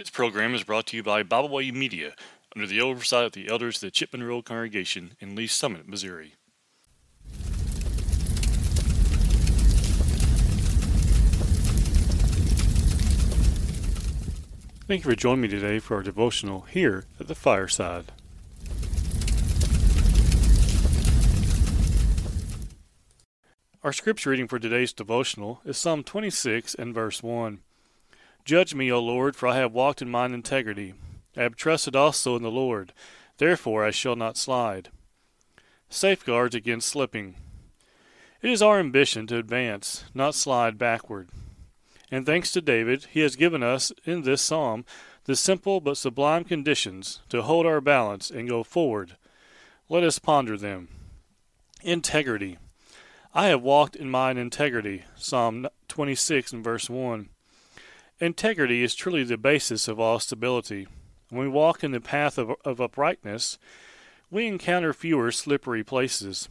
This program is brought to you by Bible Media under the oversight of the elders of the Chipman Road Congregation in Lee's Summit, Missouri. Thank you for joining me today for our devotional here at the fireside. Our scripture reading for today's devotional is Psalm 26 and verse 1. Judge me, O Lord, for I have walked in mine integrity. I have trusted also in the Lord, therefore I shall not slide. Safeguards against slipping. It is our ambition to advance, not slide backward. And thanks to David, he has given us in this psalm the simple but sublime conditions to hold our balance and go forward. Let us ponder them. Integrity. I have walked in mine integrity. Psalm 26 and verse 1. Integrity is truly the basis of all stability. When we walk in the path of, of uprightness, we encounter fewer slippery places.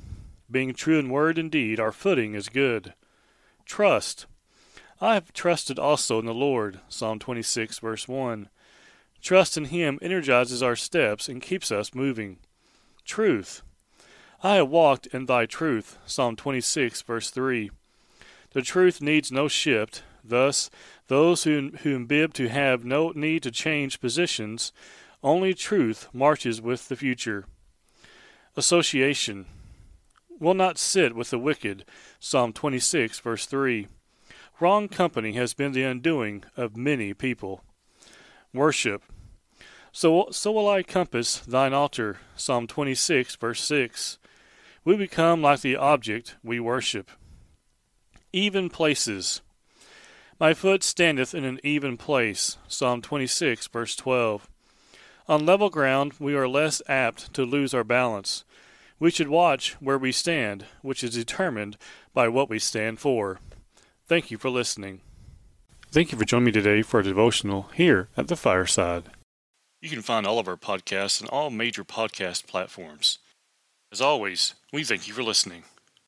Being true in word and deed, our footing is good. Trust. I have trusted also in the Lord. Psalm 26, verse 1. Trust in Him energizes our steps and keeps us moving. Truth. I have walked in thy truth. Psalm 26, verse 3. The truth needs no shift. Thus, those who, who imbibe to have no need to change positions, only truth marches with the future. Association. Will not sit with the wicked. Psalm 26, verse 3. Wrong company has been the undoing of many people. Worship. So, so will I compass thine altar. Psalm 26, verse 6. We become like the object we worship. Even places. My foot standeth in an even place. Psalm 26, verse 12. On level ground, we are less apt to lose our balance. We should watch where we stand, which is determined by what we stand for. Thank you for listening. Thank you for joining me today for a devotional here at the fireside. You can find all of our podcasts on all major podcast platforms. As always, we thank you for listening.